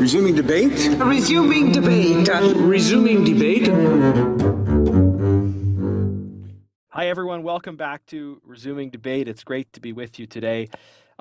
Resuming debate? Resuming debate. Resuming debate. Hi, everyone. Welcome back to Resuming Debate. It's great to be with you today.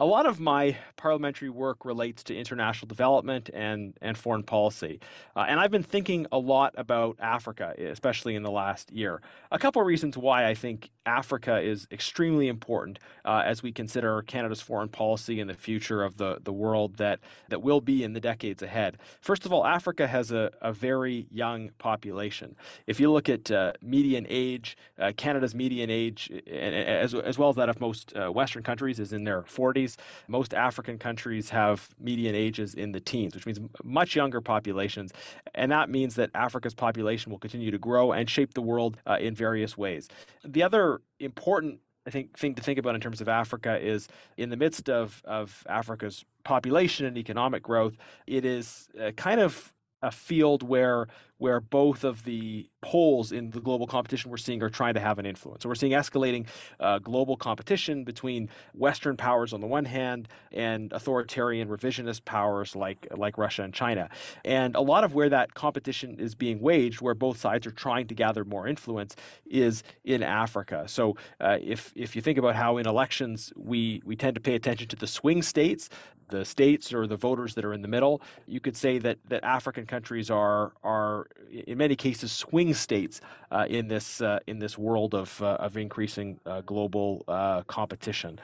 A lot of my parliamentary work relates to international development and, and foreign policy. Uh, and I've been thinking a lot about Africa, especially in the last year. A couple of reasons why I think Africa is extremely important uh, as we consider Canada's foreign policy and the future of the, the world that, that will be in the decades ahead. First of all, Africa has a, a very young population. If you look at uh, median age, uh, Canada's median age, as, as well as that of most uh, Western countries, is in their 40s countries. Most African countries have median ages in the teens, which means much younger populations. And that means that Africa's population will continue to grow and shape the world uh, in various ways. The other important I think thing to think about in terms of Africa is in the midst of, of Africa's population and economic growth, it is uh, kind of a field where where both of the poles in the global competition we're seeing are trying to have an influence. So we're seeing escalating uh, global competition between Western powers on the one hand and authoritarian revisionist powers like like Russia and China. And a lot of where that competition is being waged, where both sides are trying to gather more influence, is in Africa. So uh, if if you think about how in elections we we tend to pay attention to the swing states, the states or the voters that are in the middle, you could say that that African countries are are in many cases swing states uh, in this uh, in this world of uh, of increasing uh, global uh, competition.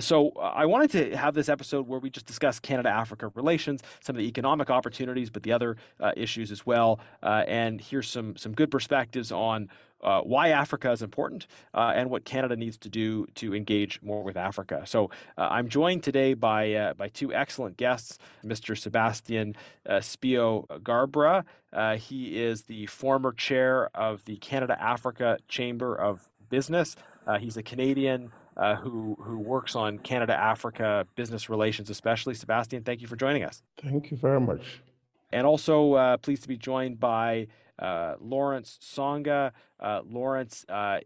So I wanted to have this episode where we just discuss Canada Africa relations, some of the economic opportunities, but the other issues as well, and here's some some good perspectives on uh, why Africa is important uh, and what Canada needs to do to engage more with Africa. So uh, I'm joined today by uh, by two excellent guests, Mr. Sebastian uh, Spio Garbrah. Uh, he is the former chair of the Canada Africa Chamber of Business. he's a Canadian. who who works on Canada Africa business relations, especially Sebastian. Thank you for joining us. Thank you very much. And also pleased to be joined by uh, Lawrence Songa. Uh, Lawrence uh,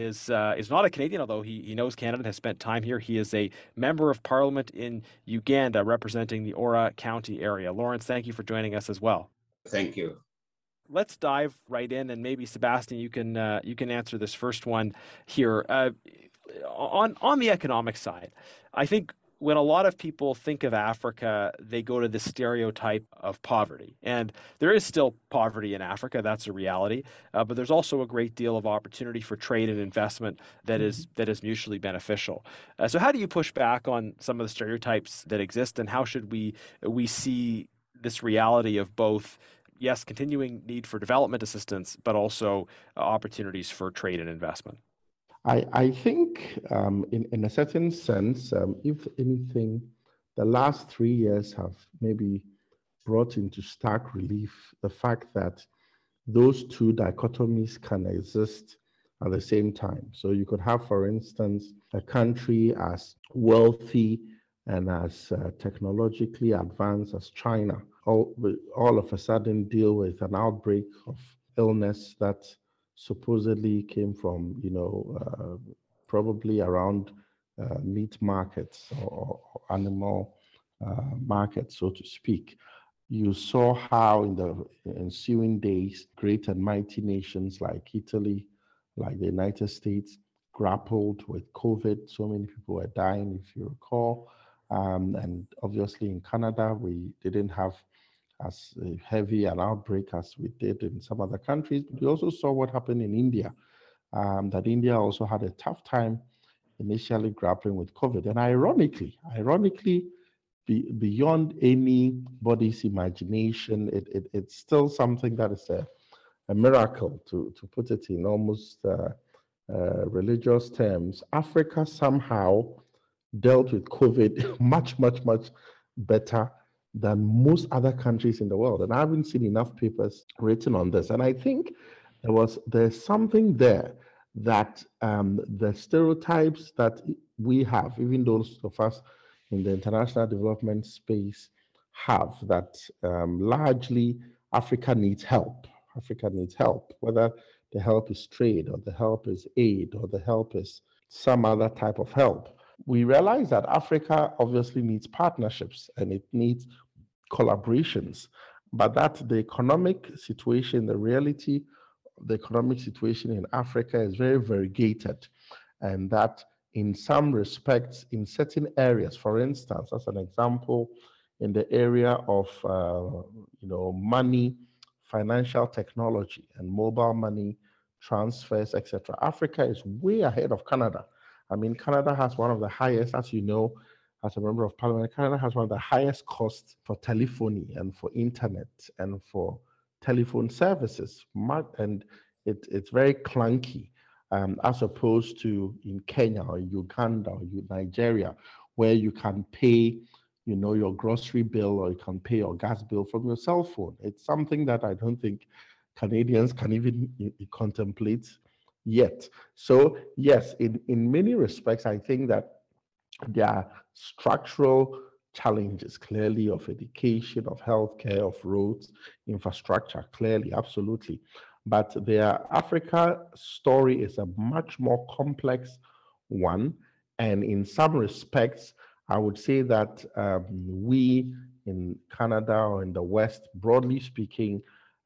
is uh, is not a Canadian, although he, he knows Canada and has spent time here. He is a member of parliament in Uganda representing the Ora County area. Lawrence, thank you for joining us as well. Thank you. Let's dive right in, and maybe Sebastian, you can uh, you can answer this first one here. Uh, on on the economic side, I think when a lot of people think of Africa, they go to the stereotype of poverty. And there is still poverty in Africa, that's a reality. Uh, but there's also a great deal of opportunity for trade and investment that is mm-hmm. that is mutually beneficial. Uh, so how do you push back on some of the stereotypes that exist and how should we we see this reality of both yes, continuing need for development assistance, but also uh, opportunities for trade and investment? I, I think, um, in, in a certain sense, um, if anything, the last three years have maybe brought into stark relief the fact that those two dichotomies can exist at the same time. So you could have, for instance, a country as wealthy and as uh, technologically advanced as China, all, all of a sudden deal with an outbreak of illness that supposedly came from, you know, uh, probably around uh, meat markets or, or animal uh, markets, so to speak. You saw how in the ensuing days, great and mighty nations like Italy, like the United States, grappled with COVID. So many people were dying, if you recall. Um, and obviously in Canada, we didn't have as heavy an outbreak as we did in some other countries. But we also saw what happened in India, um, that India also had a tough time initially grappling with COVID. And ironically, ironically, be, beyond anybody's imagination, it, it, it's still something that is a, a miracle, to, to put it in almost uh, uh, religious terms. Africa somehow dealt with COVID much, much, much better than most other countries in the world. And I haven't seen enough papers written on this. And I think there was there's something there that um, the stereotypes that we have, even those of us in the international development space have, that um, largely Africa needs help. Africa needs help, whether the help is trade or the help is aid or the help is some other type of help we realize that Africa obviously needs partnerships and it needs collaborations, but that the economic situation, the reality of the economic situation in Africa is very variegated, and that in some respects, in certain areas, for instance, as an example, in the area of uh, you know money, financial technology, and mobile money transfers, etc. Africa is way ahead of Canada. I mean, Canada has one of the highest, as you know, as a member of parliament, Canada has one of the highest costs for telephony and for internet and for telephone services. And it, it's very clunky um, as opposed to in Kenya or Uganda or Nigeria, where you can pay, you know, your grocery bill or you can pay your gas bill from your cell phone. It's something that I don't think Canadians can even contemplate yet. So yes, in, in many respects, I think that there are structural challenges clearly of education, of healthcare, of roads, infrastructure, clearly, absolutely. But the Africa story is a much more complex one. And in some respects, I would say that um, we in Canada or in the West, broadly speaking,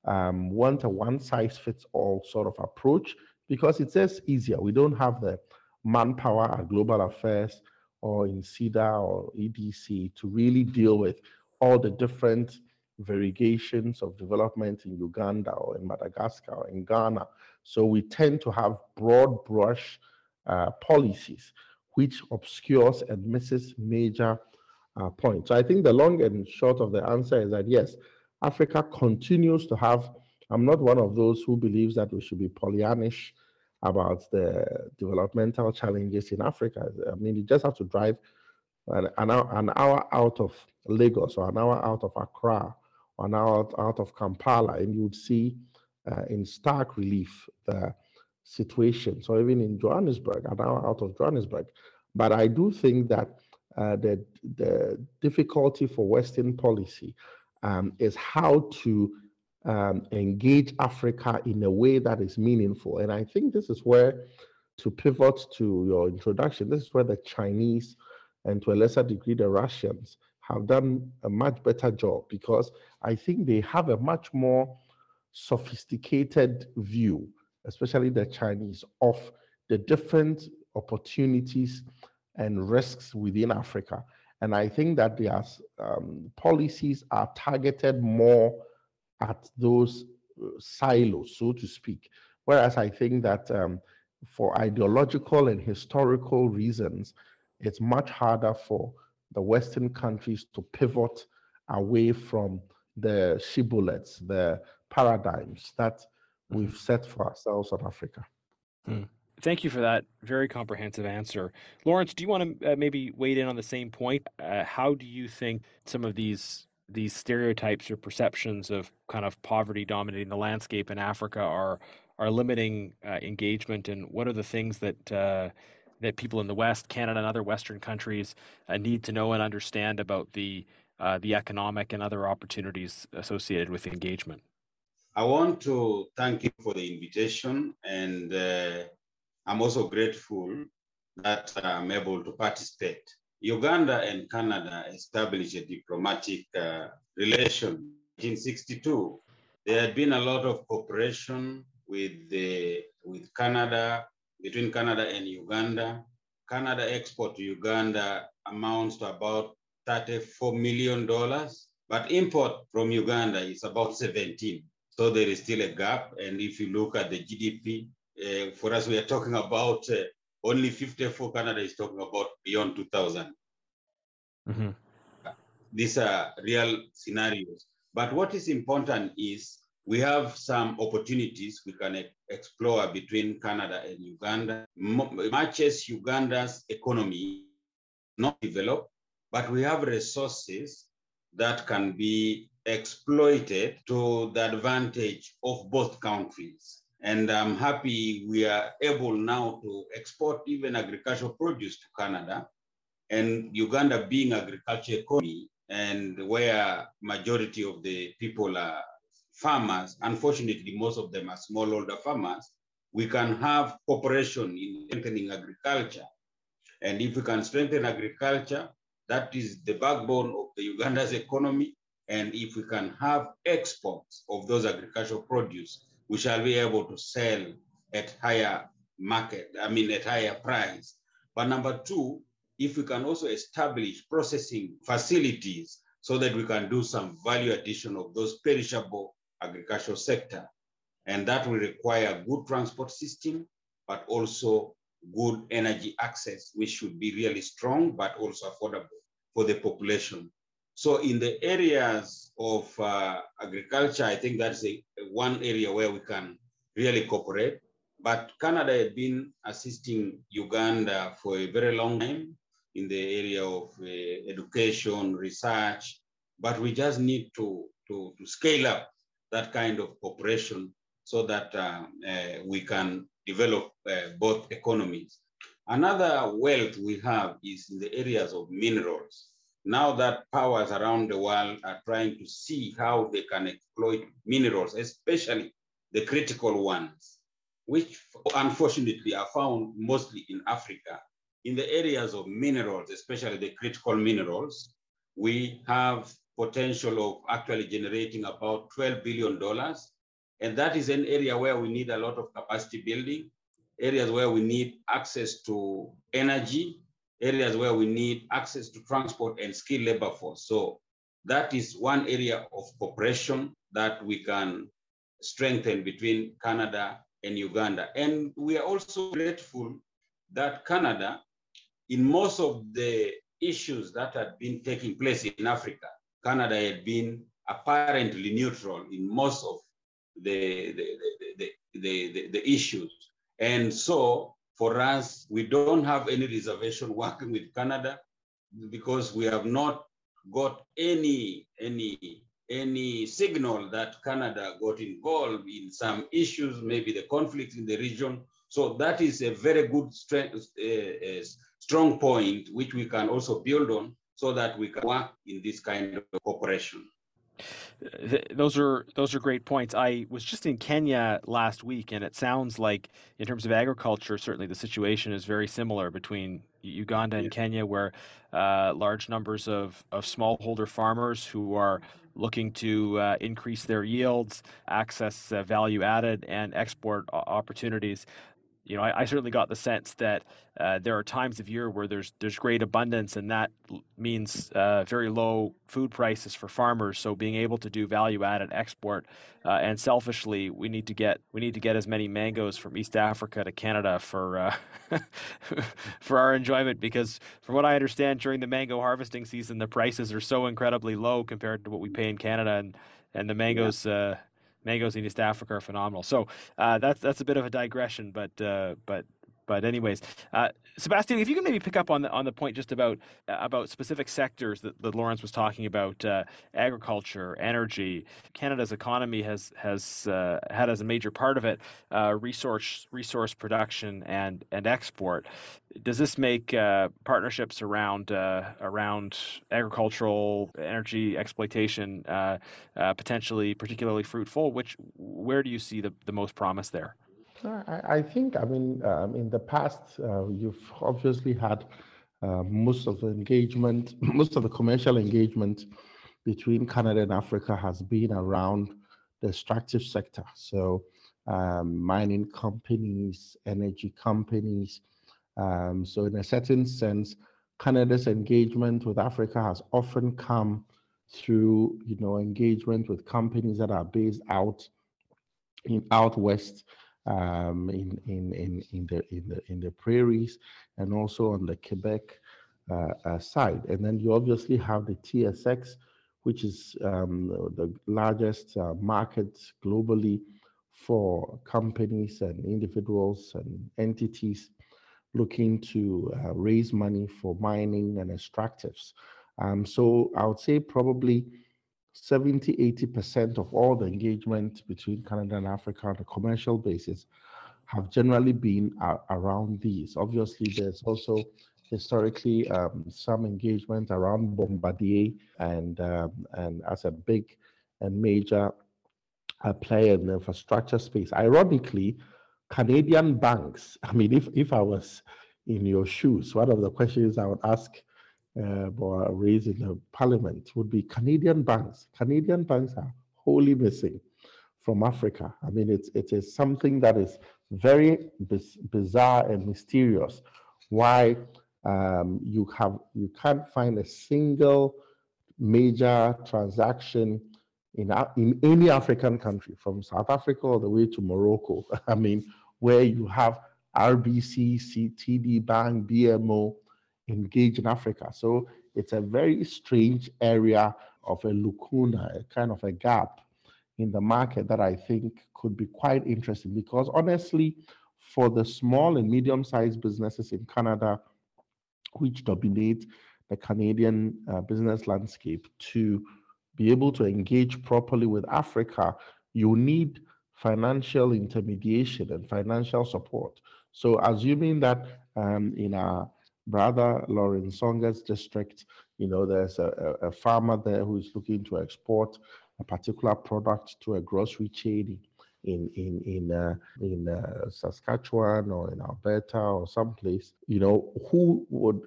um, want a one size fits all sort of approach because it's just easier. We don't have the manpower at global affairs or in CIDA or EDC to really deal with all the different variegations of development in Uganda or in Madagascar or in Ghana. So we tend to have broad brush uh, policies, which obscures and misses major uh, points. So I think the long and short of the answer is that yes, Africa continues to have. I'm not one of those who believes that we should be Pollyannish about the developmental challenges in Africa. I mean, you just have to drive an, an, hour, an hour out of Lagos or an hour out of Accra or an hour out, of Kampala, and you would see uh, in stark relief the situation. So even in Johannesburg, an hour out of Johannesburg. But I do think that uh, the, the difficulty for Western policy um, is how to um, engage Africa in a way that is meaningful. And I think this is where, to pivot to your introduction, this is where the Chinese and to a lesser degree the Russians have done a much better job because I think they have a much more sophisticated view, especially the Chinese, of the different opportunities and risks within Africa. And I think that their um, policies are targeted more at those uh, silos, so to speak. Whereas I think that um, for ideological and historical reasons, it's much harder for the Western countries to pivot away from the shibboleths, the paradigms that mm-hmm. we've set for ourselves on Africa. Hmm. Thank you for that very comprehensive answer. Lawrence, do you want to uh, maybe weigh in on the same point? Uh, how do you think some of these these stereotypes or perceptions of kind of poverty dominating the landscape in Africa are are limiting uh, engagement, and what are the things that uh, that people in the West, Canada, and other Western countries uh, need to know and understand about the uh, the economic and other opportunities associated with engagement? I want to thank you for the invitation, and uh, I'm also grateful that I'm able to participate. Uganda and Canada established a diplomatic uh, relation in 1962. There had been a lot of cooperation with, the, with Canada, between Canada and Uganda. Canada export to Uganda amounts to about $34 million, but import from Uganda is about 17. So there is still a gap. And if you look at the GDP, uh, for us, we are talking about uh, only 54 Canada is talking about beyond 2000. Mm-hmm. These are real scenarios. But what is important is we have some opportunities we can explore between Canada and Uganda. Much as Uganda's economy not developed, but we have resources that can be exploited to the advantage of both countries. And I'm happy we are able now to export even agricultural produce to Canada. And Uganda being agriculture economy and where majority of the people are farmers, unfortunately, most of them are smallholder farmers, we can have cooperation in strengthening agriculture. And if we can strengthen agriculture, that is the backbone of the Uganda's economy. And if we can have exports of those agricultural produce, we shall be able to sell at higher market, I mean, at higher price. But number two, if we can also establish processing facilities so that we can do some value addition of those perishable agricultural sector. And that will require good transport system, but also good energy access, which should be really strong, but also affordable for the population. So in the areas of uh, agriculture, I think that's a, one area where we can really cooperate. But Canada had been assisting Uganda for a very long time in the area of uh, education, research, but we just need to, to, to, scale up that kind of cooperation so that uh, uh, we can develop uh, both economies. Another wealth we have is in the areas of minerals. Now that powers around the world are trying to see how they can exploit minerals, especially the critical ones, which unfortunately are found mostly in Africa. In the areas of minerals, especially the critical minerals, we have potential of actually generating about $12 billion. And that is an area where we need a lot of capacity building, areas where we need access to energy, areas where we need access to transport and skilled labor force. So that is one area of cooperation that we can strengthen between Canada and Uganda. And we are also grateful that Canada, in most of the issues that had been taking place in Africa, Canada had been apparently neutral in most of the, the, the, the, the, the issues. And so for us, we don't have any reservation working with Canada because we have not got any, any, any signal that Canada got involved in some issues, maybe the conflict in the region. So that is a very good strength, uh, uh, strong point, which we can also build on so that we can work in this kind of cooperation those are those are great points. I was just in Kenya last week, and it sounds like, in terms of agriculture, certainly the situation is very similar between Uganda and Kenya, where uh, large numbers of of smallholder farmers who are looking to uh, increase their yields, access uh, value added, and export opportunities you know, I, I, certainly got the sense that uh, there are times of year where there's there's great abundance, and that means uh, very low food prices for farmers. So being able to do value added export, uh, and selfishly, we need to get we need to get as many mangoes from East Africa to Canada for uh, for our enjoyment. Because from what I understand, during the mango harvesting season, the prices are so incredibly low compared to what we pay in Canada, and and the mangoes. Yeah uh, mangoes in East Africa are phenomenal. So uh, that's that's a bit of a digression, but uh, but but anyways, uh, Sebastian, if you can maybe pick up on the on the point just about uh, about specific sectors that, that Lawrence was talking about, uh, agriculture, energy. Canada's economy has has uh, had as a major part of it uh, resource resource production and and export. Does this make partnerships around around agricultural energy exploitation potentially particularly fruitful? Which where do you see the, the most promise there? I, think, I mean, um, in the past, uh, you've obviously had uh, most of the engagement, most of the commercial engagement between Canada and Africa has been around the extractive sector. So, um, mining companies, energy companies. Um, so, in a certain sense, Canada's engagement with Africa has often come through, you know, engagement with companies that are based out in out west um, in, in, in, in, the, in, the, in the prairies and also on the Quebec uh, uh, side. And then you obviously have the TSX, which is um, the largest uh, market globally for companies and individuals and entities looking to uh, raise money for mining and extractives. Um, so I would say probably 70, 80% of all the engagement between Canada and Africa on a commercial basis have generally been around these. Obviously, there's also historically um, some engagement around Bombardier and um, and as a big and major uh, player in the infrastructure space. Ironically, Canadian banks. I mean, if if I was in your shoes, one of the questions I would ask or raise in the parliament would be Canadian banks. Canadian banks are wholly missing from Africa. I mean, it's it is something that is very biz- bizarre and mysterious. Why um, you have you can't find a single major transaction in in any African country, from South Africa all the way to Morocco. I mean, where you have RBC, CTD Bank, BMO engaged in Africa. So it's a very strange area of a lacuna, a kind of a gap in the market that I think could be quite interesting because honestly, for the small and medium-sized businesses in Canada, which dominate the Canadian uh, business landscape, to be able to engage properly with Africa, you need financial intermediation and financial support. So, assuming that um, in our brother Lawrence Songa's district, you know, there's a, a, farmer there who is looking to export a particular product to a grocery chain in in in uh, in uh, Saskatchewan or in Alberta or someplace, you know, who would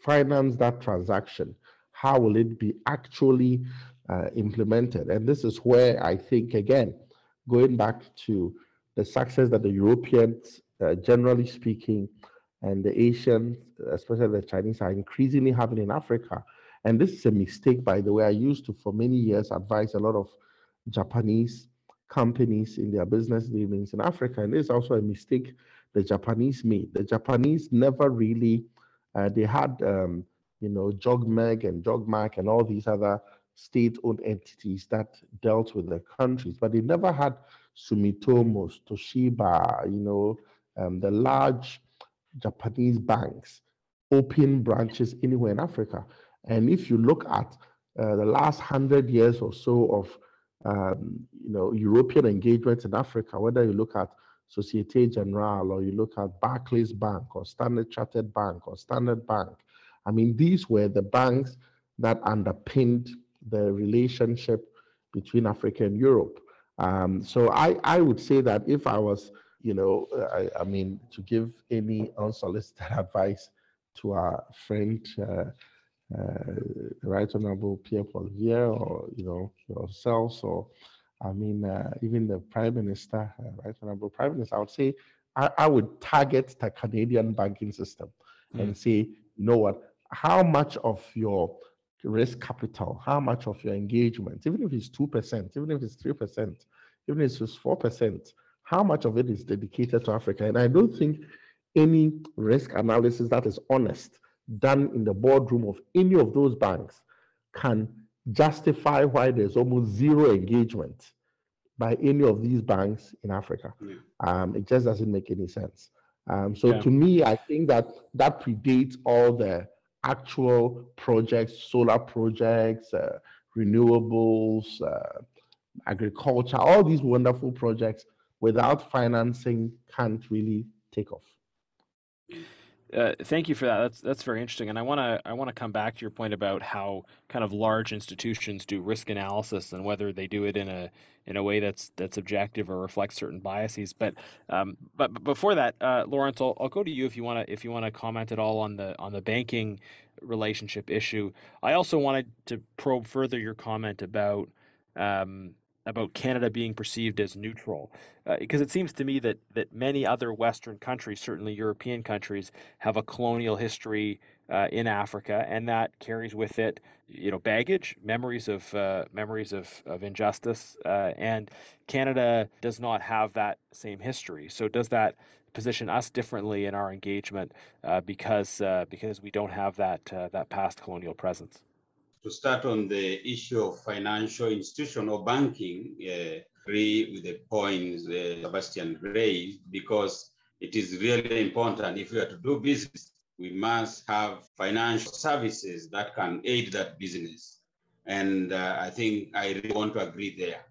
finance that transaction? How will it be actually uh, implemented? And this is where I think again, going back to the success that the Europeans, uh, generally speaking, and the Asians, especially the Chinese, are increasingly having in Africa and this is a mistake, by the way. I used to, for many years, advise a lot of Japanese companies in their business dealings in Africa. And this is also a mistake the Japanese made. The Japanese never really, uh, they had, um, you know, JOGMEC and JOGMAC and all these other state-owned entities that dealt with the countries, but they never had Sumitomo's, Toshiba, you know, um, the large Japanese banks open branches anywhere in Africa. And if you look at uh, the last hundred years or so of um, you know European engagement in Africa, whether you look at Societe Generale or you look at Barclays Bank or Standard Chartered Bank or Standard Bank, I mean these were the banks that underpinned the relationship between Africa and Europe. Um, so I, I would say that if I was, you know, I, I mean, to give any unsolicited advice to our friend uh, uh, Right Honorable Pierre Poilievre or, you know, yourselves or, I mean, uh, even the Prime Minister, uh, Right Honorable Prime Minister, I would say I, I would target the Canadian banking system mm. and say, you know what, how much of your risk capital, how much of your engagement, even if it's 2%, even if it's 3%, even if it's 4%, how much of it is dedicated to Africa? And I don't think any risk analysis that is honest done in the boardroom of any of those banks can justify why there's almost zero engagement by any of these banks in Africa. Yeah. Um, it just doesn't make any sense. Um, so yeah. to me, I think that that predates all the actual projects, solar projects, uh, renewables, uh, agriculture, all these wonderful projects without financing can't really take off. Uh, thank you for that. That's that's very interesting, and I want to I want to come back to your point about how kind of large institutions do risk analysis and whether they do it in a in a way that's that's objective or reflects certain biases. But um, but, before that, uh, Lawrence, I'll, I'll go to you if you want to if you want to comment at all on the on the banking relationship issue. I also wanted to probe further your comment about um, about Canada being perceived as neutral, uh, because it seems to me that that many other Western countries, certainly European countries, have a colonial history uh, in Africa, and that carries with it, you know, baggage, memories of uh, memories of of injustice, uh, and Canada does not have that same history. So does that position us differently in our engagement uh, because uh, because we don't have that that past colonial presence? To start on the issue of financial institution or banking, uh, agree with the points uh, Sebastian raised because it is really important. If we are to do business, we must have financial services that can aid that business. And uh, I think I really want to agree there.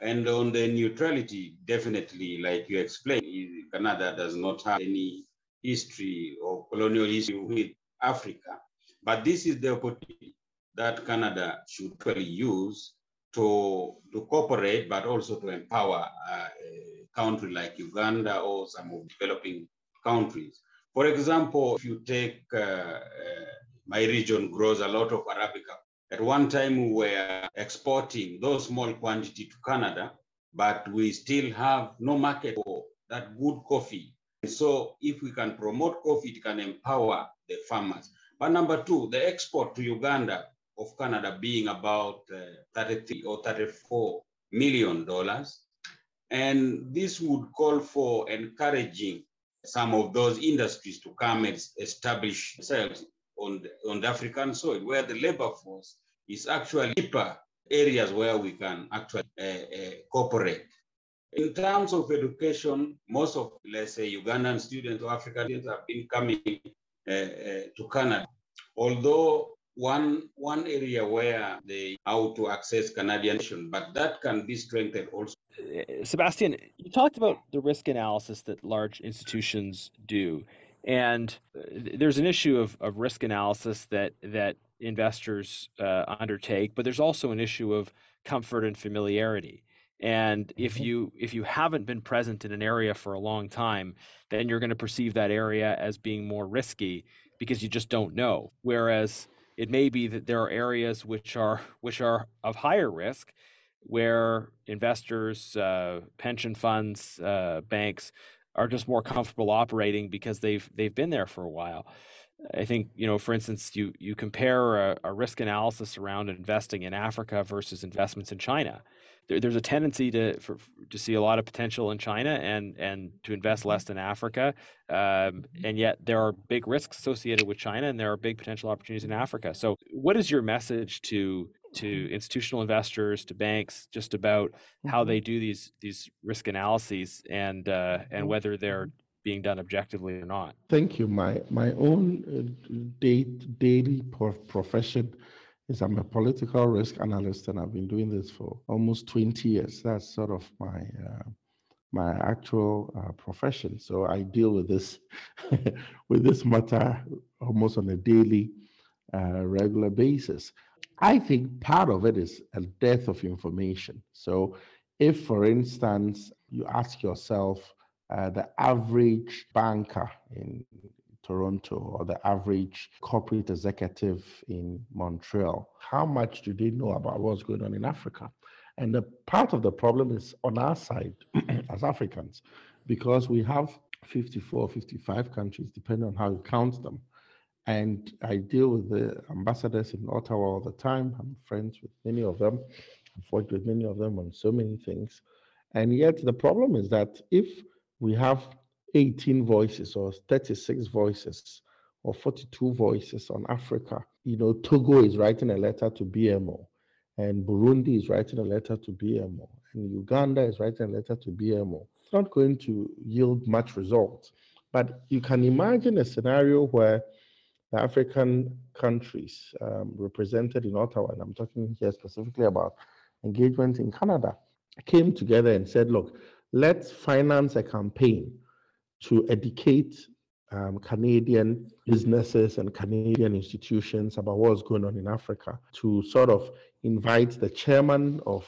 And on the neutrality, definitely, like you explained, Canada does not have any history or colonial history with Africa. But this is the opportunity that Canada should really use to, to cooperate, but also to empower uh, a country like Uganda or some of developing countries. For example, if you take uh, uh, my region grows a lot of Arabica. At one time, we were exporting those small quantity to Canada, but we still have no market for that good coffee. So if we can promote coffee, it can empower the farmers. But number two, the export to Uganda of Canada being about uh, 33 or 34 million dollars. And this would call for encouraging some of those industries to come and establish themselves on the, on the African soil, where the labor force is actually deeper areas where we can actually uh, uh, cooperate. In terms of education, most of, let's say, Ugandan students or African students have been coming uh, uh to Canada. Although one, one area where they how to access Canadian, but that can be strengthened also. Uh, Sebastian, you talked about the risk analysis that large institutions do. And uh, there's an issue of, of risk analysis that that investors uh, undertake, but there's also an issue of comfort and familiarity. And if mm-hmm. you if you haven't been present in an area for a long time, then you're going to perceive that area as being more risky because you just don't know. Whereas it may be that there are areas which are which are of higher risk, where investors, uh, pension funds, uh, banks are just more comfortable operating because they've they've been there for a while. I think you know, for instance, you you compare a, a risk analysis around investing in Africa versus investments in China. There, there's a tendency to for, to see a lot of potential in China and and to invest mm-hmm. less in Africa, um, and yet there are big risks associated with China, and there are big potential opportunities in Africa. So, what is your message to to mm-hmm. institutional investors, to banks, just about how mm-hmm. they do these these risk analyses and uh, and whether they're being done objectively or not. Thank you. My my own uh, day, daily profession is I'm a political risk analyst, and I've been doing this for almost 20 years. That's sort of my uh, my actual uh, profession. So I deal with this with this matter almost on a daily, uh, regular basis. I think part of it is a death of information. So, if, for instance, you ask yourself, uh, the average banker in Toronto or the average corporate executive in Montreal, how much do they know about what's going on in Africa? And the part of the problem is on our side as Africans, because we have 54, 55 countries, depending on how you count them. And I deal with the ambassadors in Ottawa all the time. I'm friends with many of them. I've worked with many of them on so many things. And yet, the problem is that if we have 18 voices or 36 voices or 42 voices on Africa, you know, Togo is writing a letter to BMO, and Burundi is writing a letter to BMO, and Uganda is writing a letter to BMO. It's not going to yield much results. But you can imagine a scenario where the African countries um, represented in Ottawa, and I'm talking here specifically about engagement in Canada, came together and said, look, let's finance a campaign to educate um, Canadian businesses and Canadian institutions about what's going on in Africa, to sort of invite the chairman of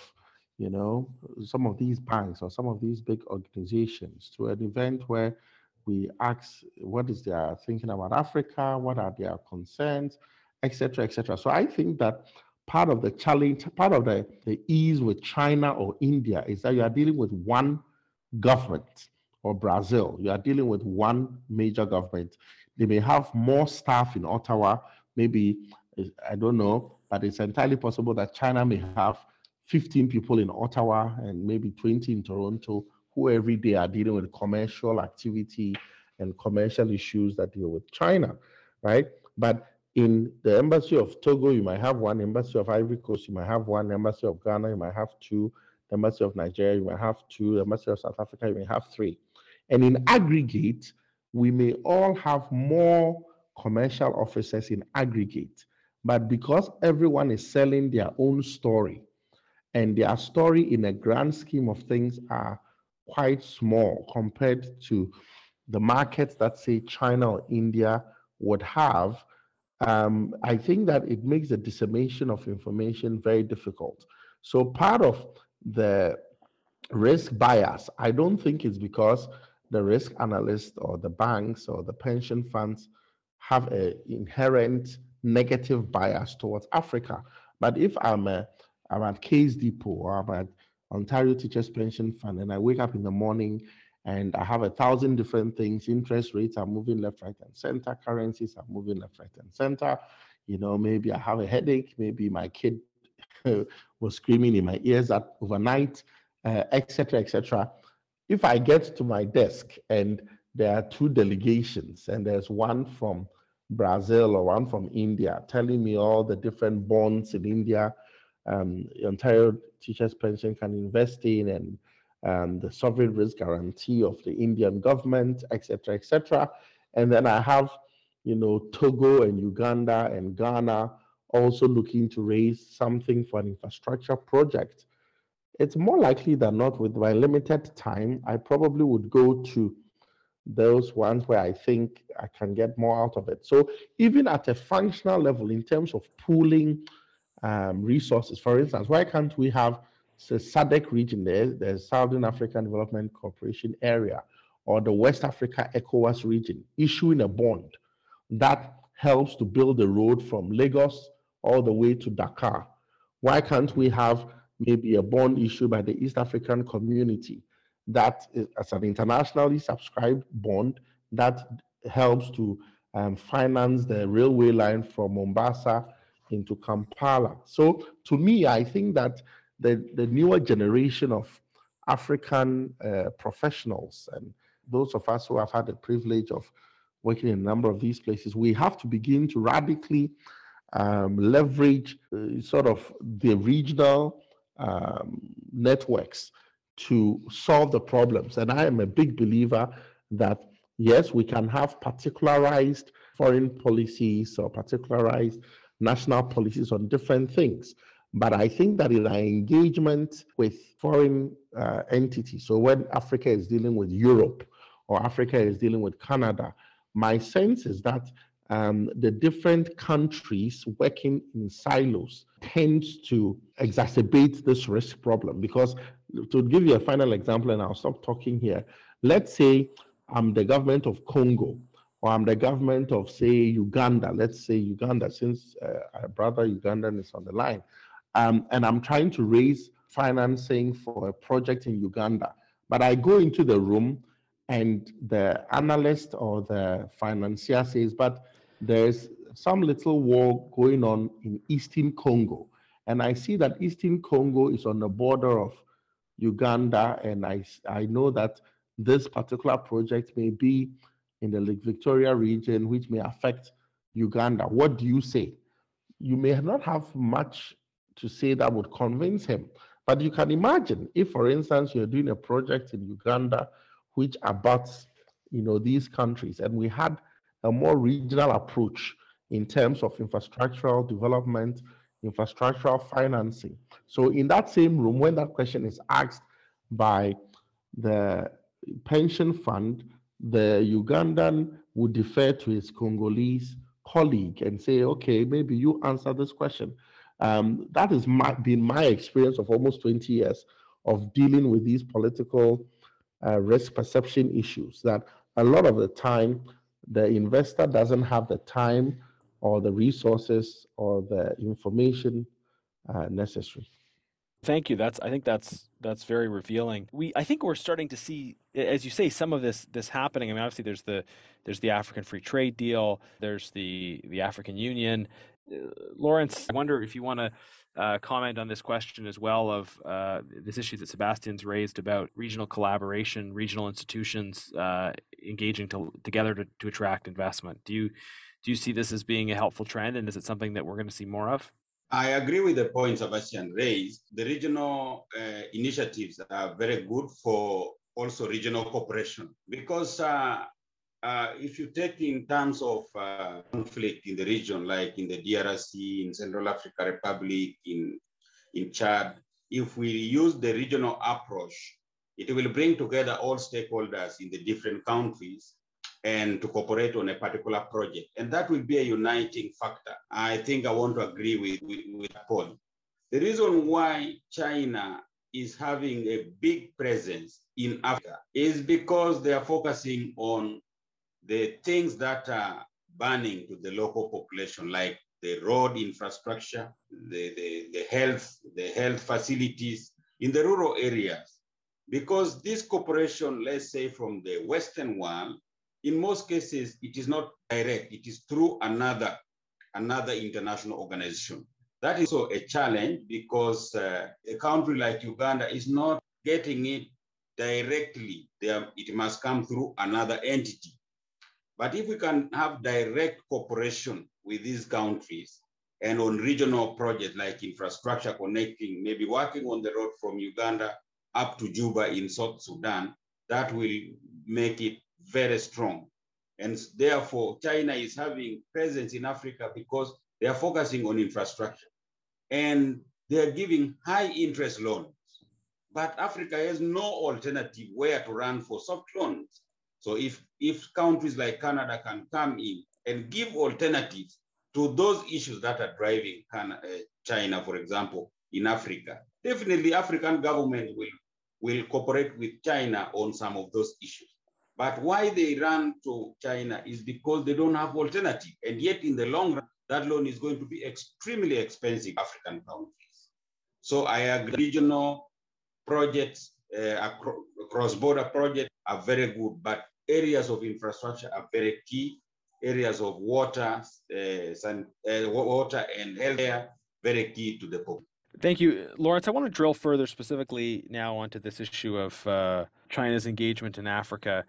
you know, some of these banks or some of these big organizations to an event where we ask what is their thinking about Africa, what are their concerns, etc., etc. So I think that part of the challenge, part of the, the ease with China or India is that you are dealing with one government or Brazil. You are dealing with one major government. They may have more staff in Ottawa, maybe, I don't know, but it's entirely possible that China may have 15 people in Ottawa and maybe 20 in Toronto who every day are dealing with commercial activity and commercial issues that deal with China, right? But in the embassy of Togo, you might have one, embassy of Ivory Coast, you might have one, embassy of Ghana, you might have two, the embassy of Nigeria, you might have two, the embassy of South Africa, you may have three. And in aggregate, we may all have more commercial officers in aggregate. But because everyone is selling their own story, and their story in a grand scheme of things are quite small compared to the markets that, say, China or India would have, um, I think that it makes the dissemination of information very difficult. So part of the risk bias, I don't think it's because the risk analyst or the banks or the pension funds have an inherent negative bias towards Africa. But if I'm a, I'm at Caisse de dépôt or I'm at Ontario Teachers Pension Fund and I wake up in the morning and I have a thousand different things, interest rates are moving left, right, and center, currencies are moving left, right, and center. You know, maybe I have a headache, maybe my kid was screaming in my ears at overnight, etc., uh, etc. Et if I get to my desk and there are two delegations, and there's one from Brazil or one from India telling me all the different bonds in India, um, Ontario Teachers Pension can invest in, and um, the sovereign risk guarantee of the Indian government, etc., etc. And then I have, you know, Togo and Uganda and Ghana also looking to raise something for an infrastructure project. It's more likely than not, with my limited time, I probably would go to those ones where I think I can get more out of it. So even at a functional level, in terms of pooling um, resources, for instance, why can't we have the SADC region there, the Southern African Development Corporation area, or the West Africa ECOWAS region, issuing a bond that helps to build a road from Lagos all the way to Dakar? Why can't we have maybe a bond issued by the East African community that is as an internationally subscribed bond that helps to um, finance the railway line from Mombasa into Kampala. So to me, I think that the, the newer generation of African uh, professionals and those of us who have had the privilege of working in a number of these places, we have to begin to radically um, leverage uh, sort of the regional um, networks to solve the problems. And I am a big believer that yes, we can have particularized foreign policies or particularized national policies on different things. But I think that in our engagement with foreign uh, entities, so when Africa is dealing with Europe or Africa is dealing with Canada, my sense is that um, the different countries working in silos tends to exacerbate this risk problem because to give you a final example, and I'll stop talking here. Let's say I'm the government of Congo, or I'm the government of, say, Uganda. Let's say Uganda, since uh, our brother Ugandan is on the line, um, and I'm trying to raise financing for a project in Uganda. But I go into the room, and the analyst or the financier says, "But there's some little war going on in Eastern Congo." And I see that Eastern Congo is on the border of Uganda, and I, I know that this particular project may be in the Lake Victoria region, which may affect Uganda. What do you say? You may not have much to say that would convince him, but you can imagine if, for instance, you're doing a project in Uganda which abuts, you know, these countries, and we had a more regional approach in terms of infrastructural development infrastructural financing. So in that same room, when that question is asked by the pension fund, the Ugandan would defer to his Congolese colleague and say, okay, maybe you answer this question. Um, that has been my experience of almost 20 years of dealing with these political uh, risk perception issues that a lot of the time the investor doesn't have the time or the resources or the information uh, necessary. Thank you. That's I think that's that's very revealing. We I think we're starting to see, as you say, some of this this happening. I mean, obviously there's the there's the African Free Trade Deal, there's the the African Union. Uh, Lawrence, I wonder if you want to uh, comment on this question as well of uh, this issue that Sebastian's raised about regional collaboration, regional institutions uh, engaging to, together to, to attract investment. Do you do you see this as being a helpful trend, and is it something that we're going to see more of? I agree with the point Sebastian raised. The regional uh, initiatives are very good for also regional cooperation because uh, uh, if you take in terms of uh, conflict in the region, like in the DRC, in Central Africa Republic, in, in Chad, if we use the regional approach, it will bring together all stakeholders in the different countries and to cooperate on a particular project. And that will be a uniting factor. I think I want to agree with, with, with Paul. The reason why China is having a big presence in Africa is because they are focusing on the things that are burning to the local population, like the road infrastructure, the, the, the health, the health facilities in the rural areas. Because this cooperation, let's say from the Western world, in most cases, it is not direct, it is through another, another international organization. That is also a challenge because uh, a country like Uganda is not getting it directly. There, it must come through another entity. But if we can have direct cooperation with these countries and on regional projects like infrastructure connecting, maybe working on the road from Uganda up to Juba in South Sudan, that will make it very strong. And therefore, China is having presence in Africa because they are focusing on infrastructure and they are giving high interest loans. But Africa has no alternative where to run for soft loans. So if, if countries like Canada can come in and give alternatives to those issues that are driving China, for example, in Africa, definitely African government will, will cooperate with China on some of those issues. But why they run to China is because they don't have alternative. And yet in the long run, that loan is going to be extremely expensive African countries. So I agree regional projects, uh, cross-border projects are very good, but areas of infrastructure are very key. Areas of water, uh, water and healthcare, are very key to the public. Thank you, Lawrence. I want to drill further specifically now onto this issue of uh, China's engagement in Africa.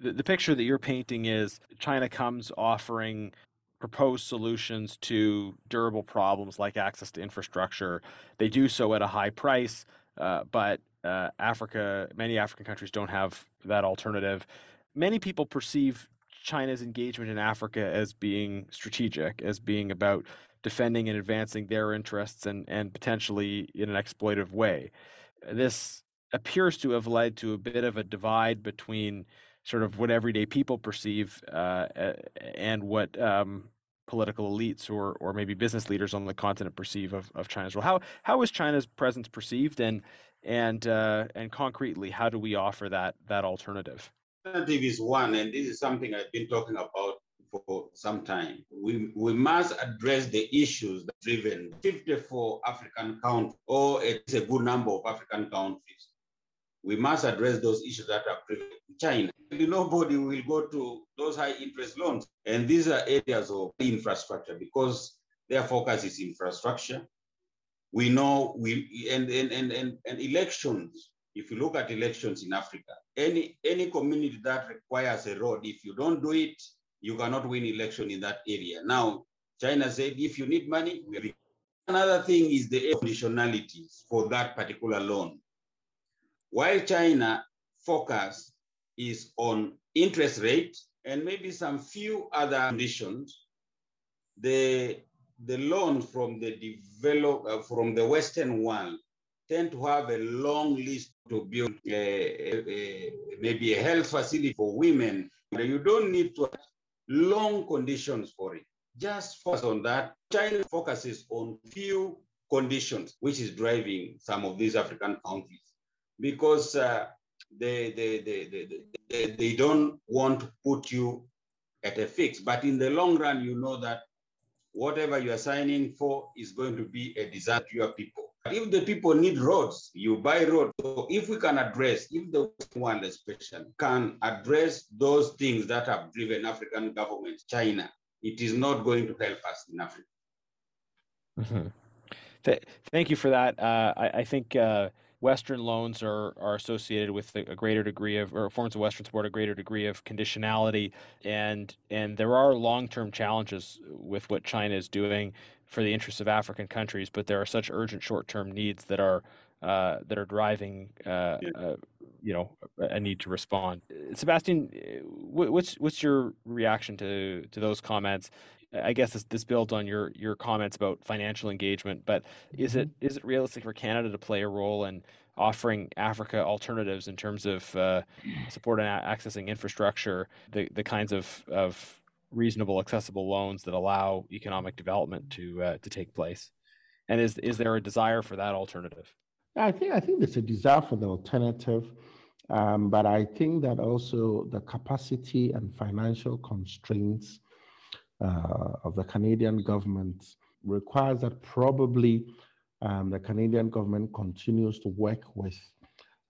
The, the, picture that you're painting is China comes offering proposed solutions to durable problems like access to infrastructure. They do so at a high price, uh, but uh, Africa, many African countries don't have that alternative. Many people perceive China's engagement in Africa as being strategic, as being about defending and advancing their interests and, and potentially in an exploitative way. This appears to have led to a bit of a divide between sort of what everyday people perceive uh, and what um, political elites or or maybe business leaders on the continent perceive of, of China's role. How how is China's presence perceived and and uh, and concretely how do we offer that that alternative? Alternative is one, and this is something I've been talking about for some time. We, we must address the issues that driven 54 African countries, or it's a good number of African countries. We must address those issues that are driven China. Nobody will go to those high interest loans. And these are areas of infrastructure because their focus is infrastructure. We know we and and, and, and, and elections, if you look at elections in Africa, any any community that requires a road, if you don't do it, you cannot win election in that area. Now, China said, if you need money, Another thing is the conditionalities for that particular loan. While China focus is on interest rate and maybe some few other conditions, the, the loans from the develop, uh, from the Western world tend to have a long list to build a, a, a, maybe a health facility for women. You don't need to long conditions for it. Just focus on that. China focuses on few conditions, which is driving some of these African countries because uh, they, they, they, they, they don't want to put you at a fix. But in the long run, you know that whatever you are signing for is going to be a disaster to your people. If the people need roads, you buy roads. So if we can address, if the one especially can address those things that have driven African governments, China, it is not going to help us in Africa. Mm-hmm. Th- thank you for that. Uh, I, I, think uh, Western loans are are associated with a greater degree of, or forms of Western support, a greater degree of conditionality, and and there are long term challenges with what China is doing for the interests of African countries, but there are such urgent short term needs that are uh, that are driving, uh, uh, you know, a need to respond. Sebastian, what's what's your reaction to to those comments? I guess this, this builds on your your comments about financial engagement, but is it mm-hmm. is it realistic for Canada to play a role in offering Africa alternatives in terms of uh, support and accessing infrastructure, the the kinds of of reasonable, accessible loans that allow economic development to uh, to take place? And is is there a desire for that alternative? I think I think there's a desire for the alternative, um, but I think that also the capacity and financial constraints uh, of the Canadian government requires that probably um, the Canadian government continues to work with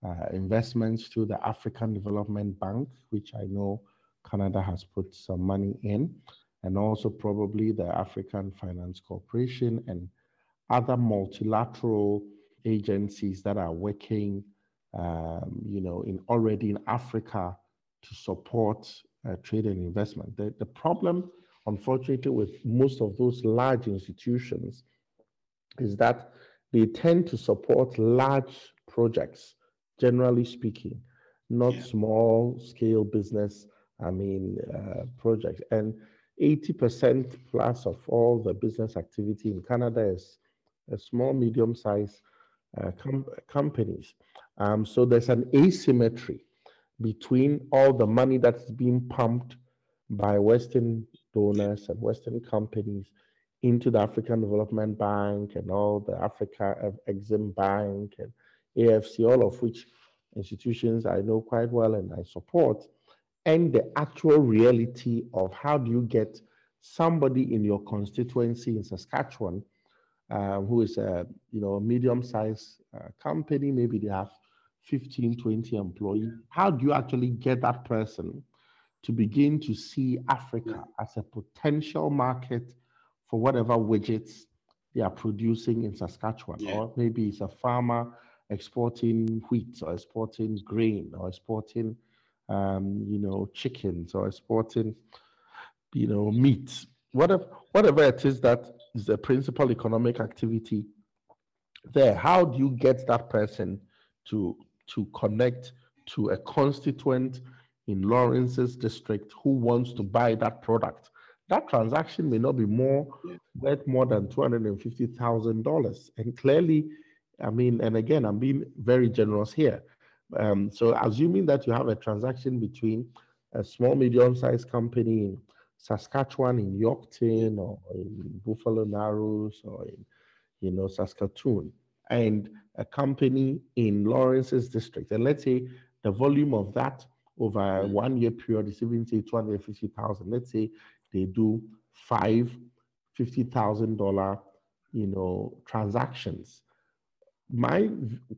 uh, investments through the African Development Bank, which I know Canada has put some money in, and also probably the African Finance Corporation and other multilateral agencies that are working, um, you know, in already in Africa to support uh, trade and investment. The, the problem, unfortunately, with most of those large institutions is that they tend to support large projects, generally speaking, not yeah. small scale business, I mean, uh, projects. And 80% plus of all the business activity in Canada is small, medium sized uh, com companies. Um, so there's an asymmetry between all the money that's being pumped by Western donors and Western companies into the African Development Bank and all the Africa Exim Bank and AFC, all of which institutions I know quite well and I support, and the actual reality of how do you get somebody in your constituency in Saskatchewan uh, who is a you know a medium-sized uh, company, maybe they have 15, 20 employees. How do you actually get that person to begin to see Africa as a potential market for whatever widgets they are producing in Saskatchewan? Yeah. Or maybe it's a farmer exporting wheat or exporting grain or exporting um, you know chickens or exporting you know meat whatever whatever it is that is the principal economic activity there how do you get that person to to connect to a constituent in Lawrence's district who wants to buy that product. That transaction may not be more worth more than two hundred and fifty thousand dollars. And clearly, I mean, and again, I'm being very generous here. Um, so, assuming that you have a transaction between a small, medium-sized company in Saskatchewan, in Yorkton, or in Buffalo Narrows, or in, you know, Saskatoon, and a company in Lawrence's district, and let's say the volume of that over a mm. one year period is even say 250,000. Let's say they do five $50,000, you know, transactions. My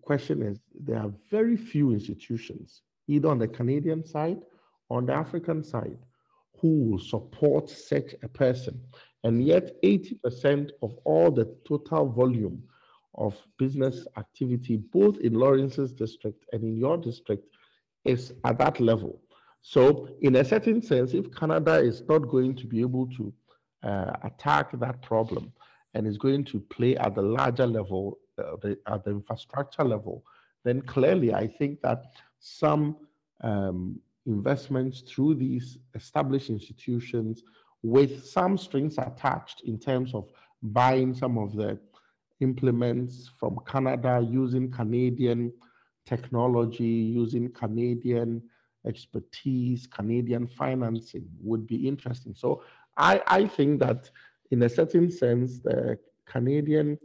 question is there are very few institutions, either on the Canadian side or on the African side, who will support such a person. And yet 80% of all the total volume of business activity, both in Lawrence's district and in your district, is at that level. So, in a certain sense, if Canada is not going to be able to uh, attack that problem and is going to play at the larger level, the, at the infrastructure level, then clearly I think that some um, investments through these established institutions with some strings attached in terms of buying some of the implements from Canada using Canadian technology, using Canadian expertise, Canadian financing would be interesting. So I, I think that in a certain sense, the Canadian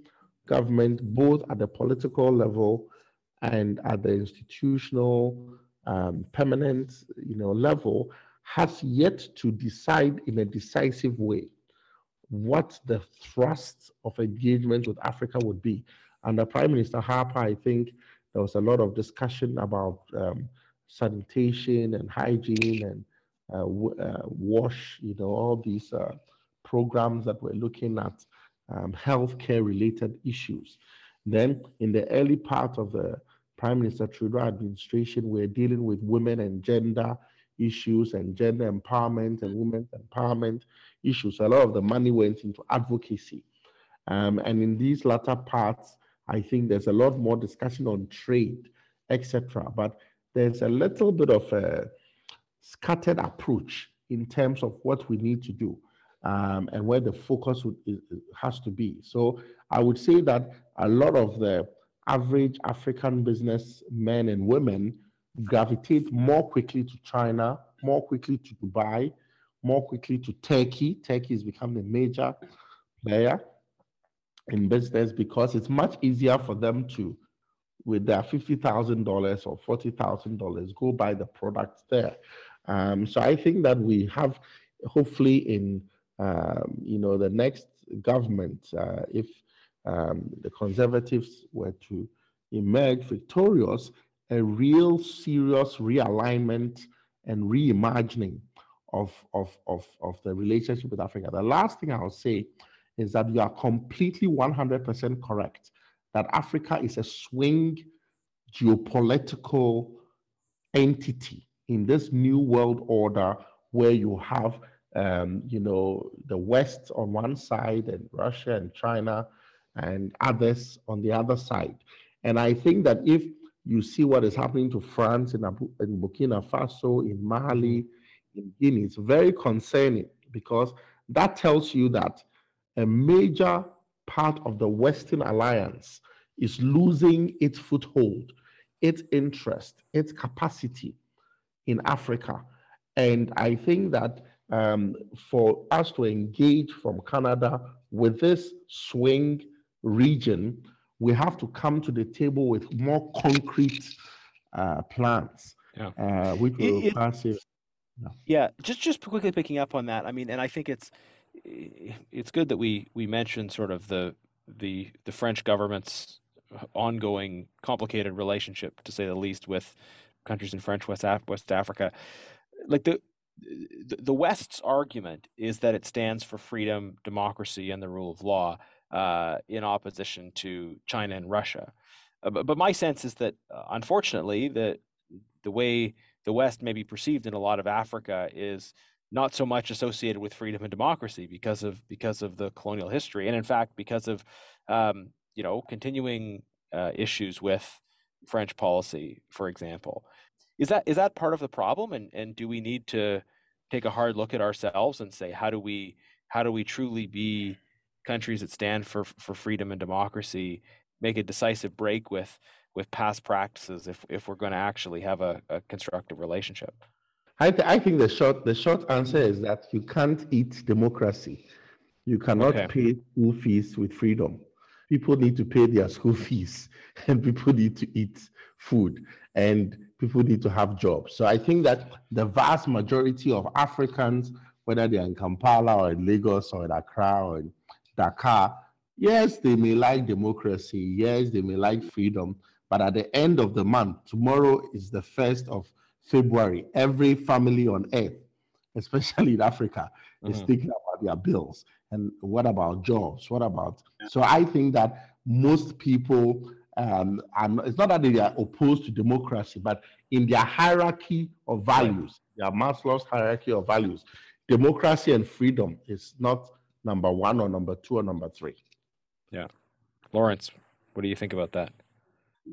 government, both at the political level and at the institutional um, permanent you know, level, has yet to decide in a decisive way what the thrust of engagement with Africa would be. Under Prime Minister Harper, I think there was a lot of discussion about um, sanitation and hygiene and uh, uh, wash, you know, all these uh, programs that we're looking at um, healthcare related issues. Then, in the early part of the Prime Minister Trudeau administration, we're dealing with women and gender issues and gender empowerment and women's empowerment issues. A lot of the money went into advocacy. Um, and in these latter parts, I think there's a lot more discussion on trade, etc. But there's a little bit of a scattered approach in terms of what we need to do um, and where the focus would, is, has to be. So I would say that a lot of the average African business men and women gravitate more quickly to China, more quickly to Dubai, more quickly to Turkey. Turkey has become the major player in business because it's much easier for them to, with their $50,000 or $40,000, go buy the products there. Um, so I think that we have, hopefully, in um, you know, the next government, uh, if um, the conservatives were to emerge victorious, a real serious realignment and reimagining of, of, of, of the relationship with Africa. The last thing I'll say is that you are completely 100% correct that Africa is a swing geopolitical entity in this new world order where you have um, you know the west on one side and russia and china and others on the other side and i think that if you see what is happening to france in, Abu, in burkina faso in mali in guinea it's very concerning because that tells you that a major part of the western alliance is losing its foothold its interest its capacity in Africa. And I think that um, for us to engage from Canada with this swing region, we have to come to the table with more concrete uh, plans, yeah. uh, which will it, pass it. Yeah. yeah, just just quickly picking up on that. I mean, and I think it's it's good that we we mentioned sort of the the the French government's ongoing complicated relationship, to say the least, with countries in French West Af- West Africa. Like the the West's argument is that it stands for freedom, democracy, and the rule of law uh, in opposition to China and Russia. Uh, but, but, my sense is that, uh, unfortunately, the the way the West may be perceived in a lot of Africa is not so much associated with freedom and democracy because of because of the colonial history, and in fact because of um, you know continuing uh, issues with French policy, for example. Is that is that part of the problem? And and do we need to take a hard look at ourselves and say how do we how do we truly be countries that stand for for freedom and democracy, make a decisive break with with past practices if if we're going to actually have a, a constructive relationship? I, th- I think the short the short answer is that you can't eat democracy. You cannot okay. pay school fees with freedom people need to pay their school fees and people need to eat food and people need to have jobs. So I think that the vast majority of Africans, whether they're in Kampala or in Lagos or in Accra or in Dakar, yes, they may like democracy, yes, they may like freedom, but at the end of the month, tomorrow is the first of February. Every family on earth, especially in Africa, mm-hmm. is thinking about their bills. And what about jobs? What about? So I think that most people, um, and it's not that they are opposed to democracy, but in their hierarchy of values, their Maslow's hierarchy of values, democracy and freedom is not number one or number two or number three. Yeah. Lawrence, what do you think about that?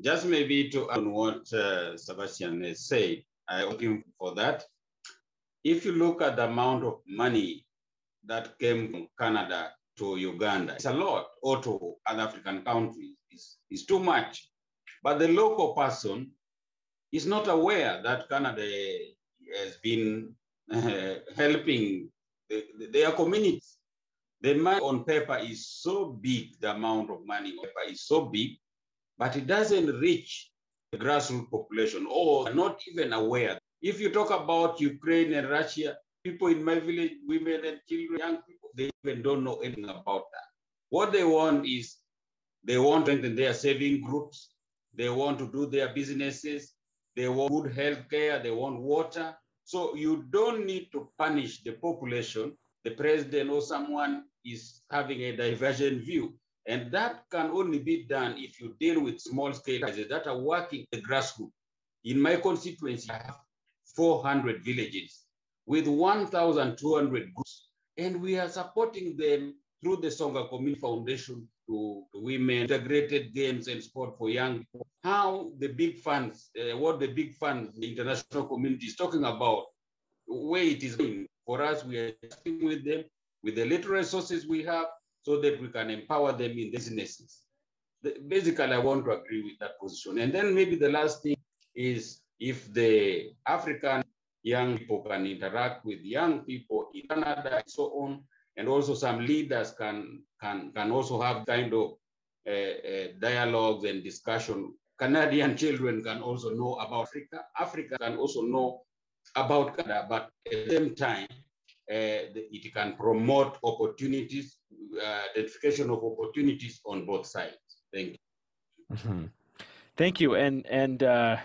Just maybe to add on what uh, Sebastian has said, I'm looking for that. If you look at the amount of money that came from Canada to Uganda. It's a lot, or to other African countries. It's, it's too much. But the local person is not aware that Canada has been uh, helping the, the, their communities. The money on paper is so big, the amount of money on paper is so big, but it doesn't reach the grassroots population or not even aware. If you talk about Ukraine and Russia, people in my village, women and children, young people, they even don't know anything about that. What they want is they want strengthen their saving groups. They want to do their businesses. They want good health care. They want water. So you don't need to punish the population. The president or someone is having a divergent view. And that can only be done if you deal with small scale crises that are working the grassroots. In my constituency, I have 400 villages with 1,200 groups. And we are supporting them through the Songa Community Foundation to, women, integrated games and sport for young people. How the big funds, uh, what the big funds, the international community is talking about, where it is going. For us, we are working with them with the little resources we have so that we can empower them in businesses. The, basically, I want to agree with that position. And then maybe the last thing is if the African young people can interact with young people in Canada and so on. And also some leaders can, can, can also have kind of uh, uh, dialogues and discussion. Canadian children can also know about Africa. Africa can also know about Canada, but at the same time, uh, it can promote opportunities, uh, identification of opportunities on both sides. Thank you. Mm-hmm. Thank you. And and uh,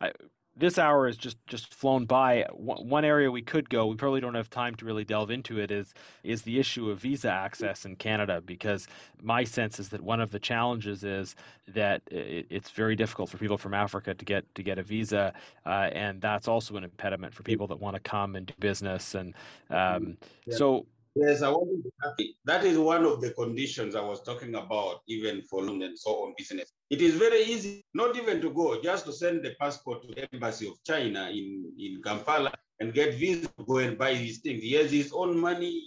I, this hour has just just flown by. One area we could go, we probably don't have time to really delve into it, is is the issue of visa access in Canada. Because my sense is that one of the challenges is that it's very difficult for people from Africa to get to get a visa, uh, and that's also an impediment for people that want to come and do business. And um, yeah. so Yes, I wanted to that is one of the conditions I was talking about, even for loan and so on business. It is very easy, not even to go, just to send the passport to the embassy of China in, in Kampala and get visa to go and buy these things. He has his own money,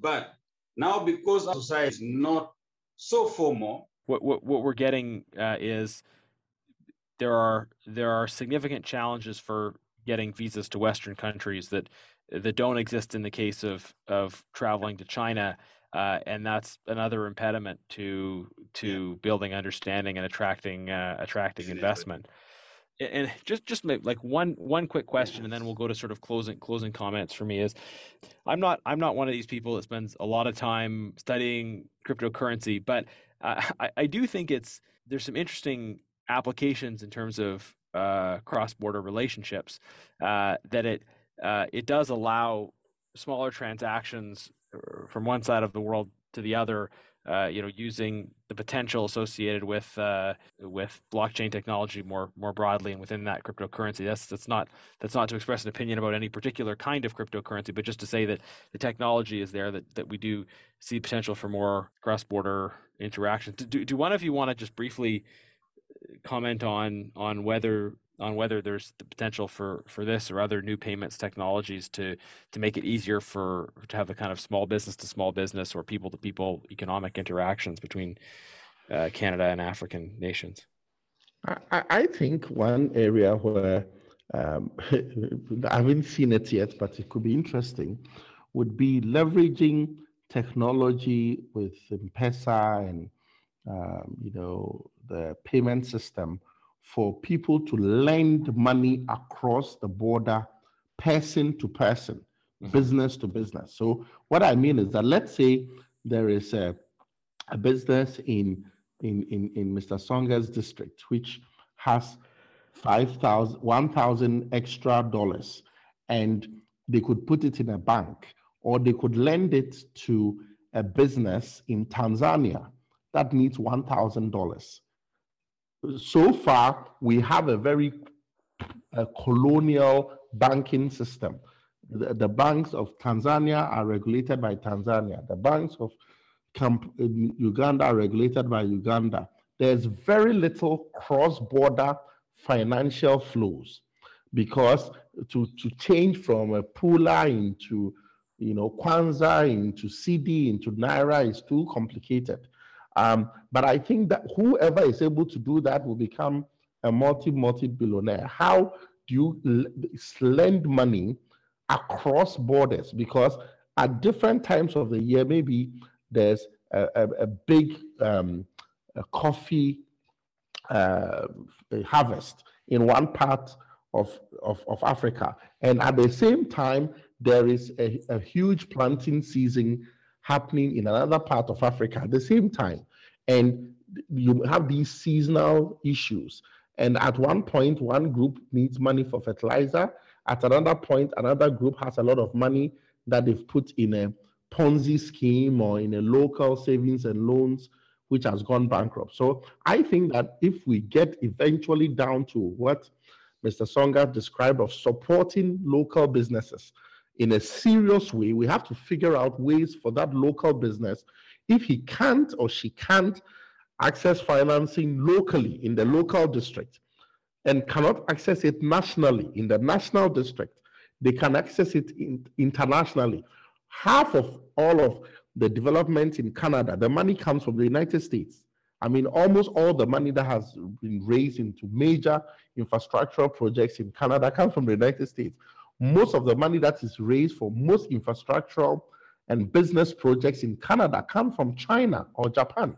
but now because our society is not so formal. What what, what we're getting uh, is there are there are significant challenges for getting visas to Western countries that that don't exist in the case of of traveling to China. Uh, and that's another impediment to to yeah. building understanding and attracting uh, attracting investment. And just just like one one quick question, and then we'll go to sort of closing closing comments for me. Is I'm not I'm not one of these people that spends a lot of time studying cryptocurrency, but uh, I, I do think it's there's some interesting applications in terms of uh, cross border relationships uh, that it uh, it does allow smaller transactions uh, from one side of the world to the other. Uh, you know, using the potential associated with uh, with blockchain technology more more broadly, and within that cryptocurrency. That's that's not that's not to express an opinion about any particular kind of cryptocurrency, but just to say that the technology is there that that we do see potential for more cross border interactions. Do do one of you want to just briefly comment on on whether on whether there's the potential for for this or other new payments technologies to to make it easier for to have a kind of small business to small business or people to people economic interactions between uh, Canada and African nations. I, I think one area where um, I haven't seen it yet, but it could be interesting, would be leveraging technology with M-Pesa and um, you know the payment system for people to lend money across the border, person to person, mm-hmm. business to business. So what I mean is that let's say there is a, a business in, in, in, in Mr. Songa's district, which has 5,000, 1,000 extra dollars, and they could put it in a bank, or they could lend it to a business in Tanzania that needs $1,000 so far, we have a very uh, colonial banking system. The, the, banks of Tanzania are regulated by Tanzania. The banks of Camp, Uganda are regulated by Uganda. There's very little cross-border financial flows because to, to change from a Pula into you know Kwanza into Cedi into Naira is too complicated. Um, but I think that whoever is able to do that will become a multi multi billionaire. How do you lend money across borders? Because at different times of the year, maybe there's a, a, a big um, a coffee uh, harvest in one part of, of, of Africa. And at the same time, there is a, a huge planting season happening in another part of Africa at the same time. And you have these seasonal issues. And at one point, one group needs money for fertilizer. At another point, another group has a lot of money that they've put in a Ponzi scheme or in a local savings and loans, which has gone bankrupt. So I think that if we get eventually down to what Mr. Songa described of supporting local businesses, in a serious way, we have to figure out ways for that local business. If he can't or she can't access financing locally in the local district and cannot access it nationally in the national district, they can access it in, internationally. Half of all of the development in Canada, the money comes from the United States. I mean, almost all the money that has been raised into major infrastructural projects in Canada comes from the United States most of the money that is raised for most infrastructural and business projects in Canada come from China or Japan.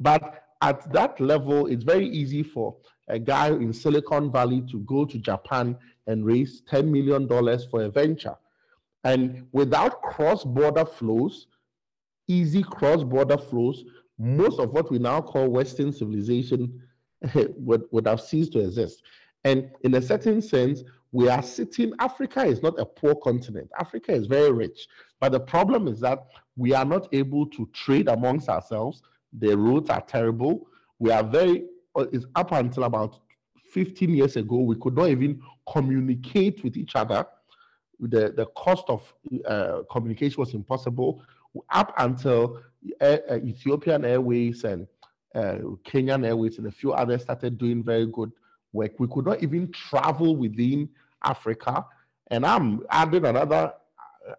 But at that level, it's very easy for a guy in Silicon Valley to go to Japan and raise $10 million for a venture. And without cross border flows, easy cross border flows, most of what we now call Western civilization would, would have ceased to exist. And in a certain sense, we are sitting, Africa is not a poor continent. Africa is very rich. But the problem is that we are not able to trade amongst ourselves. The roads are terrible. We are very, uh, it's up until about 15 years ago, we could not even communicate with each other. The, the cost of uh, communication was impossible. Up until uh, uh, Ethiopian Airways and uh, Kenyan Airways and a few others started doing very good work, we could not even travel within Africa. And I'm adding another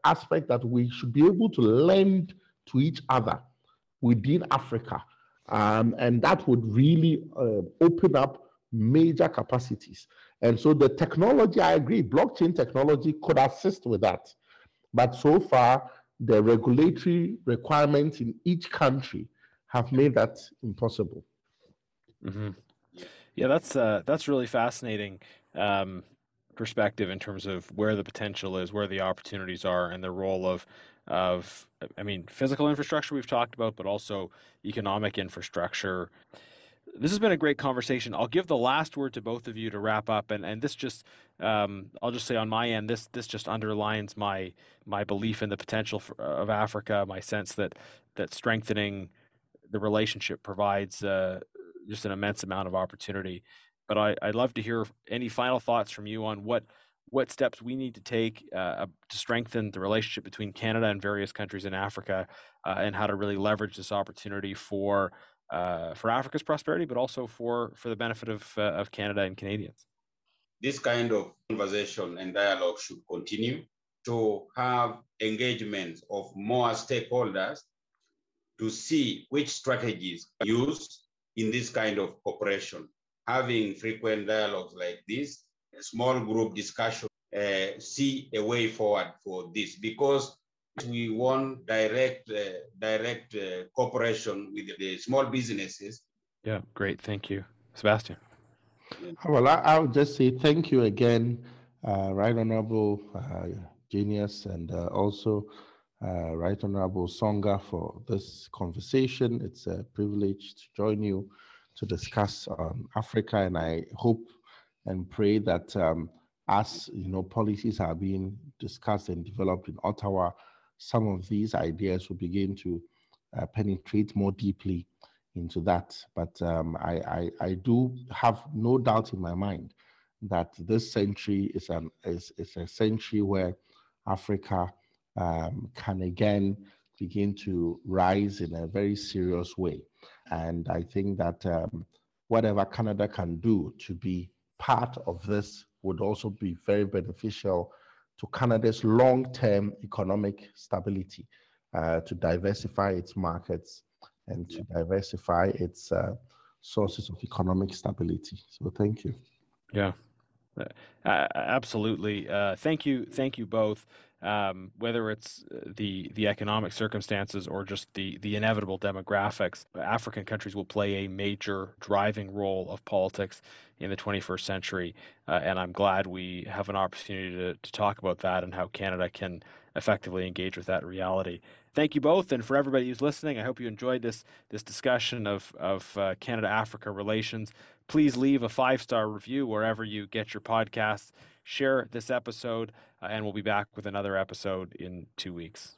aspect that we should be able to lend to each other within Africa. Um, and that would really uh, open up major capacities. And so the technology, I agree, blockchain technology could assist with that. But so far, the regulatory requirements in each country have made that impossible. Mm-hmm. Yeah, that's uh, that's really fascinating um, perspective in terms of where the potential is, where the opportunities are, and the role of of I mean physical infrastructure we've talked about, but also economic infrastructure this has been a great conversation. I'll give the last word to both of you to wrap up, and and this just um, I'll just say on my end, this this just underlines my my belief in the potential for, of Africa, my sense that that strengthening the relationship provides uh, just an immense amount of opportunity. But I, I'd love to hear any final thoughts from you on what what steps we need to take uh, to strengthen the relationship between Canada and various countries in Africa, uh, and how to really leverage this opportunity for uh, for Africa's prosperity, but also for for the benefit of uh, of Canada and Canadians. This kind of conversation and dialogue should continue to have engagement of more stakeholders to see which strategies used in this kind of cooperation. Having frequent dialogues like this, a small group discussion, uh, see a way forward for this because we want direct uh, direct uh, cooperation with the small businesses. Yeah, great. Thank you, Sebastian. Well, I, will just say thank you again, uh, Right Honorable uh, Genuis, and uh, also uh, Right Honorable Songa for this conversation. It's a privilege to join you to discuss on Africa, and I hope and pray that um, as you know policies are being discussed and developed in Ottawa some of these ideas will begin to uh, penetrate more deeply into that. But um, I, I, I, do have no doubt in my mind that this century is, an, is, is a century where Africa um, can again begin to rise in a very serious way. And I think that um, whatever Canada can do to be part of this would also be very beneficial to Canada's long-term economic stability, uh, to diversify its markets and to diversify its uh, sources of economic stability. So thank you. Yeah, uh, absolutely. Uh, thank you, thank you both. Um, whether it's uh, the the economic circumstances or just the the inevitable demographics, African countries will play a major driving role of politics in the 21st century, uh, and I'm glad we have an opportunity to to talk about that and how Canada can effectively engage with that reality. Thank you both, and for everybody who's listening, I hope you enjoyed this this discussion of of uh, Canada Africa relations please leave a five star review wherever you get your podcasts. Share this episode, Uh, and we'll be back with another episode in two weeks.